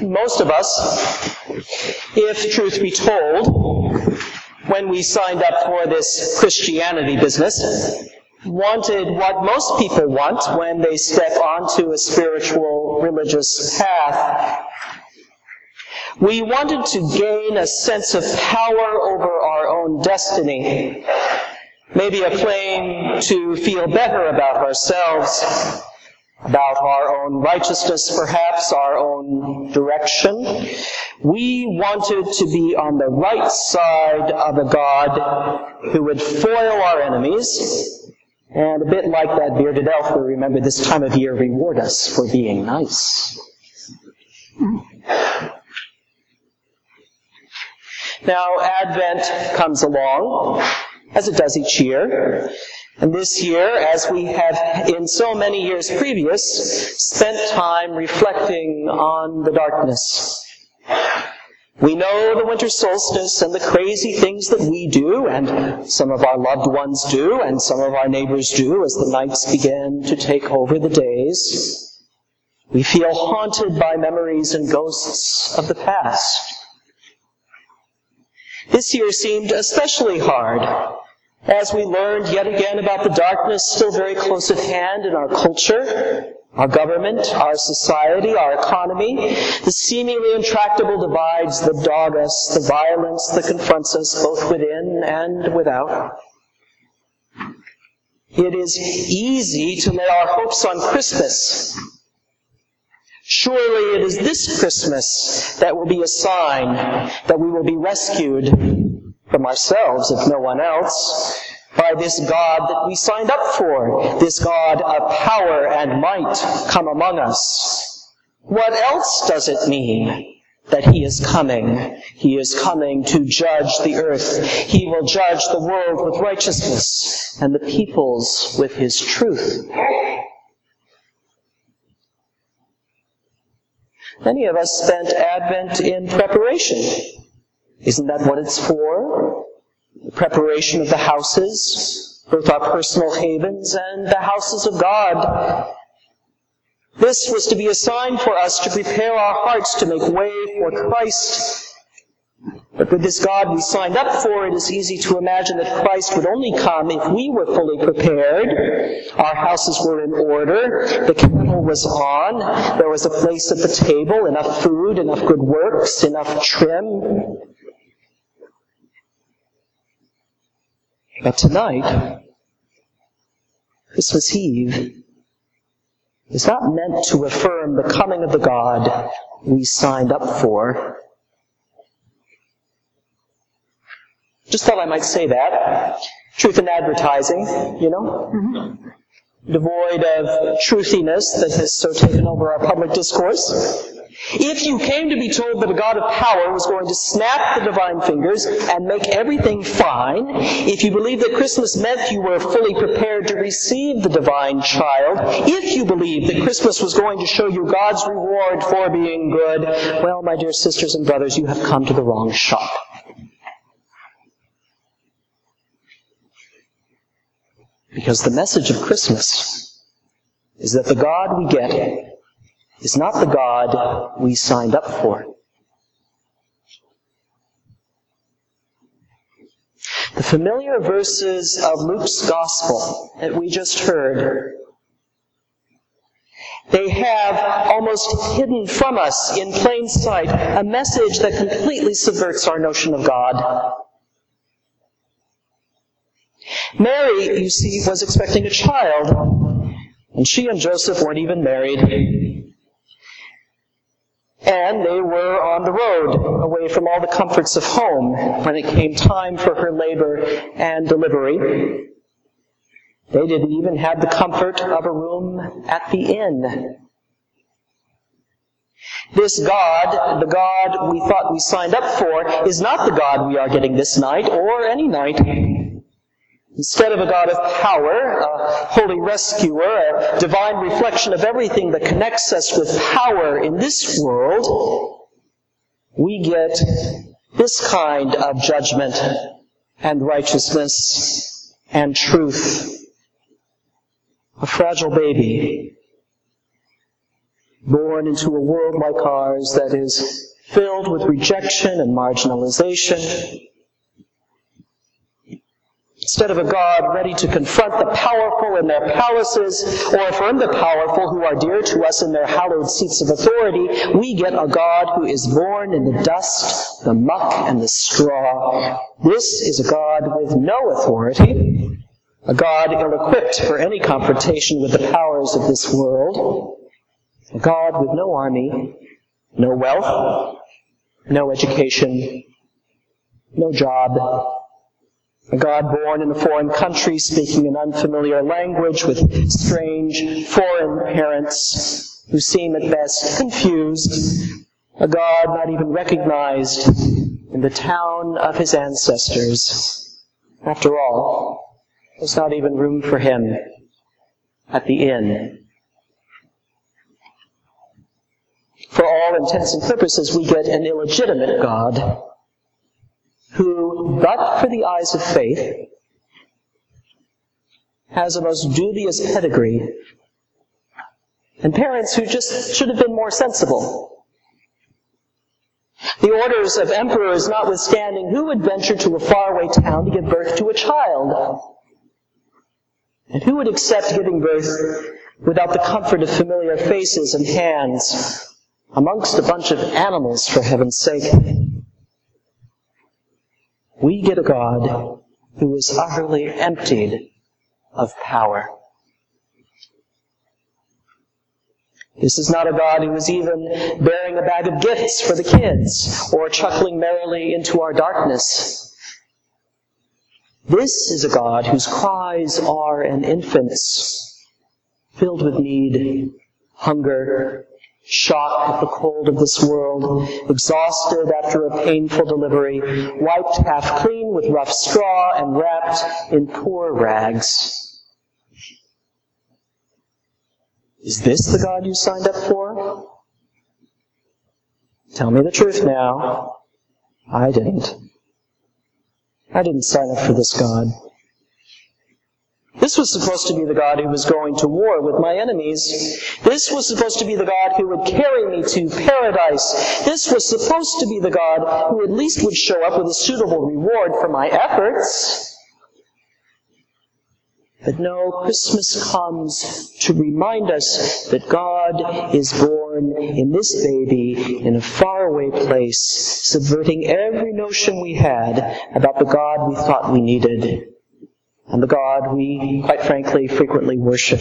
Most of us, if truth be told, when we signed up for this Christianity business, wanted what most people want when they step onto a spiritual religious path. We wanted to gain a sense of power over our own destiny, maybe a claim to feel better about ourselves, about our own righteousness, perhaps our own direction. We wanted to be on the right side of a God who would foil our enemies, and a bit like that bearded elf we remember this time of year, reward us for being nice. Now, Advent comes along, as it does each year. And this year, as we have in so many years previous, spent time reflecting on the darkness. We know the winter solstice and the crazy things that we do, and some of our loved ones do, and some of our neighbors do as the nights begin to take over the days. We feel haunted by memories and ghosts of the past. This year seemed especially hard as we learned yet again about the darkness still very close at hand in our culture, our government, our society, our economy, the seemingly intractable divides that dog us, the violence that confronts us both within and without. It is easy to lay our hopes on Christmas. Surely it is this Christmas that will be a sign that we will be rescued from ourselves, if no one else, by this God that we signed up for, this God of power and might come among us. What else does it mean? That he is coming. He is coming to judge the earth. He will judge the world with righteousness and the peoples with his truth. Many of us spent Advent in preparation. Isn't that what it's for? The preparation of the houses, both our personal havens and the houses of God. This was to be a sign for us to prepare our hearts to make way for Christ. But with this God we signed up for, it is easy to imagine that Christ would only come if we were fully prepared. Our houses were in order, the kettle was on, there was a place at the table, enough food, enough good works, enough trim. But tonight, Christmas Eve, is not meant to affirm the coming of the God we signed up for. Just thought I might say that. Truth in advertising, you know? Mm-hmm. Devoid of truthiness that has so taken over our public discourse. If you came to be told that a God of power was going to snap the divine fingers and make everything fine, if you believed that Christmas meant you were fully prepared to receive the divine child, if you believed that Christmas was going to show you God's reward for being good, well, my dear sisters and brothers, you have come to the wrong shop. Because the message of Christmas is that the God we get is not the God we signed up for. The familiar verses of Luke's Gospel that we just heard, they have almost hidden from us in plain sight a message that completely subverts our notion of God. Mary, you see, was expecting a child, and she and Joseph weren't even married. And they were on the road, away from all the comforts of home, when it came time for her labor and delivery. They didn't even have the comfort of a room at the inn. This God, the God we thought we signed up for, is not the God we are getting this night or any night. Instead of a God of power, a holy rescuer, a divine reflection of everything that connects us with power in this world, we get this kind of judgment and righteousness and truth. A fragile baby born into a world like ours that is filled with rejection and marginalization, Instead of a God ready to confront the powerful in their palaces or affirm the powerful who are dear to us in their hallowed seats of authority, we get a God who is born in the dust, the muck, and the straw. This is a God with no authority, a God ill-equipped for any confrontation with the powers of this world, a God with no army, no wealth, no education, no job, a God born in a foreign country, speaking an unfamiliar language with strange foreign parents who seem at best confused. A God not even recognized in the town of his ancestors. After all, there's not even room for him at the inn. For all intents and purposes, we get an illegitimate God who, but for the eyes of faith, has a most dubious pedigree, and parents who just should have been more sensible. The orders of emperors notwithstanding, who would venture to a faraway town to give birth to a child? And who would accept giving birth without the comfort of familiar faces and hands amongst a bunch of animals, for heaven's sake? We get a God who is utterly emptied of power. This is not a God who is even bearing a bag of gifts for the kids or chuckling merrily into our darkness. This is a God whose cries are an infant's, filled with need, hunger, shock of the cold of this world, exhausted after a painful delivery, wiped half clean with rough straw and wrapped in poor rags. Is this the God you signed up for? Tell me the truth now. I didn't. I didn't sign up for this God. This was supposed to be the God who was going to war with my enemies. This was supposed to be the God who would carry me to paradise. This was supposed to be the God who at least would show up with a suitable reward for my efforts. But no, Christmas comes to remind us that God is born in this baby in a faraway place, subverting every notion we had about the God we thought we needed and the God we, quite frankly, frequently worship.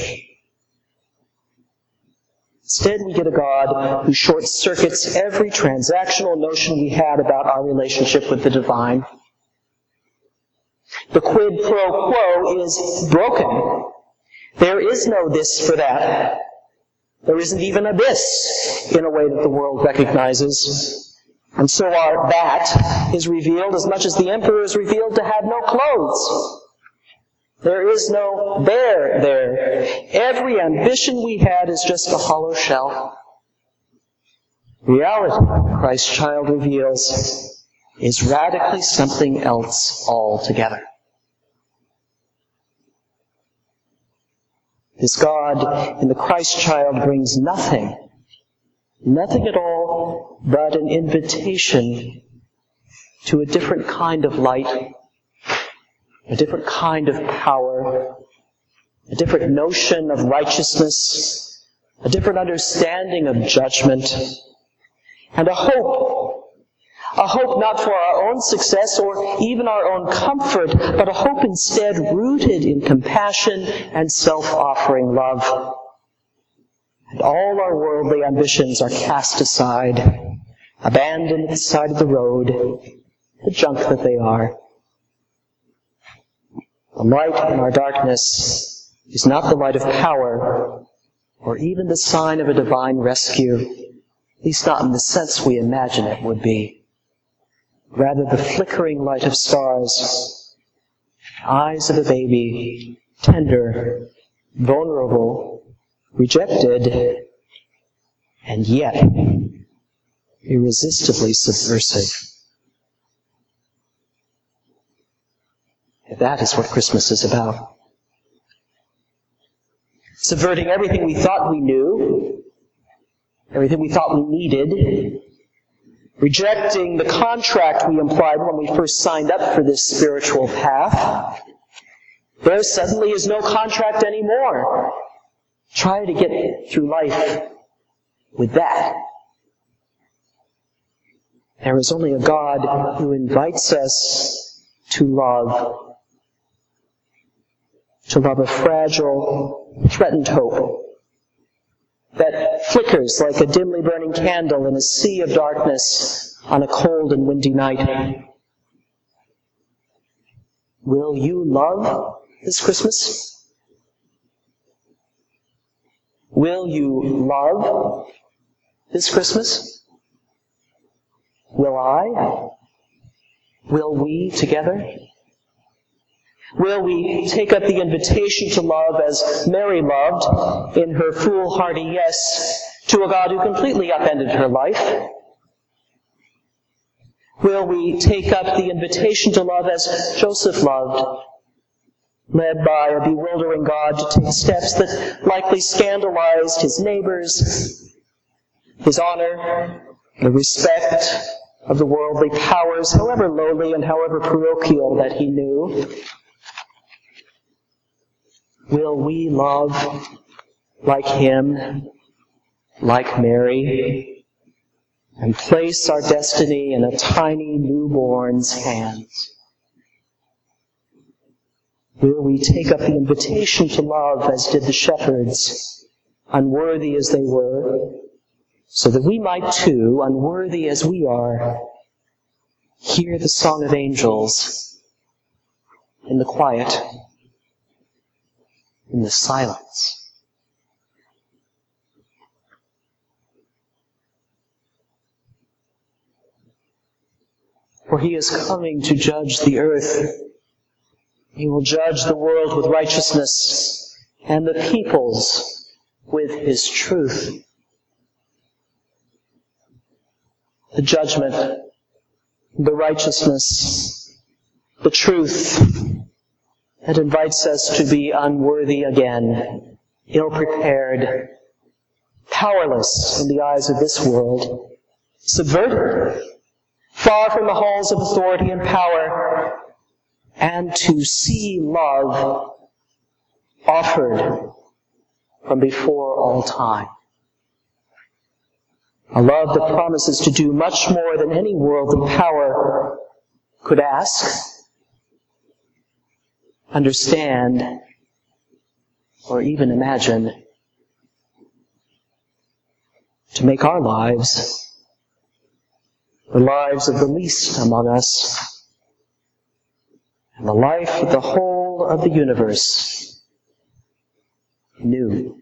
Instead, we get a God who short circuits every transactional notion we had about our relationship with the divine. The quid pro quo is broken. There is no this for that. There isn't even a this in a way that the world recognizes. And so our that is revealed as much as the emperor is revealed to have no clothes. There is no there there. Every ambition we had is just a hollow shell. Reality, Christ's child reveals, is radically something else altogether. This God in the Christ child brings nothing, nothing at all but an invitation to a different kind of light a different kind of power, a different notion of righteousness, a different understanding of judgment, and a hope. A hope not for our own success or even our own comfort, but a hope instead rooted in compassion and self-offering love. And all our worldly ambitions are cast aside, abandoned at the side of the road, the junk that they are. The light in our darkness is not the light of power or even the sign of a divine rescue, at least not in the sense we imagine it would be. Rather, the flickering light of stars, eyes of a baby, tender, vulnerable, rejected, and yet irresistibly subversive. That is what Christmas is about. Subverting everything we thought we knew, everything we thought we needed, rejecting the contract we implied when we first signed up for this spiritual path. There suddenly is no contract anymore. Try to get through life with that. There is only a God who invites us to love, to love a fragile, threatened hope that flickers like a dimly burning candle in a sea of darkness on a cold and windy night. Will you love this Christmas? Will you love this Christmas? Will I? Will we together? Will we take up the invitation to love as Mary loved in her foolhardy yes to a God who completely upended her life? Will we take up the invitation to love as Joseph loved, led by a bewildering God to take steps that likely scandalized his neighbors, his honor, the respect of the worldly powers, however lowly and however parochial that he knew? Will we love like him, like Mary, and place our destiny in a tiny newborn's hands? Will we take up the invitation to love as did the shepherds, unworthy as they were, so that we might too, unworthy as we are, hear the song of angels in the quiet in the silence. For he is coming to judge the earth. He will judge the world with righteousness and the peoples with his truth. The judgment, the righteousness, the truth, that invites us to be unworthy again, ill prepared, powerless in the eyes of this world, subverted, far from the halls of authority and power, and to see love offered from before all time. A love that promises to do much more than any worldly power could ask understand, or even imagine to make our lives the lives of the least among us and the life of the whole of the universe new.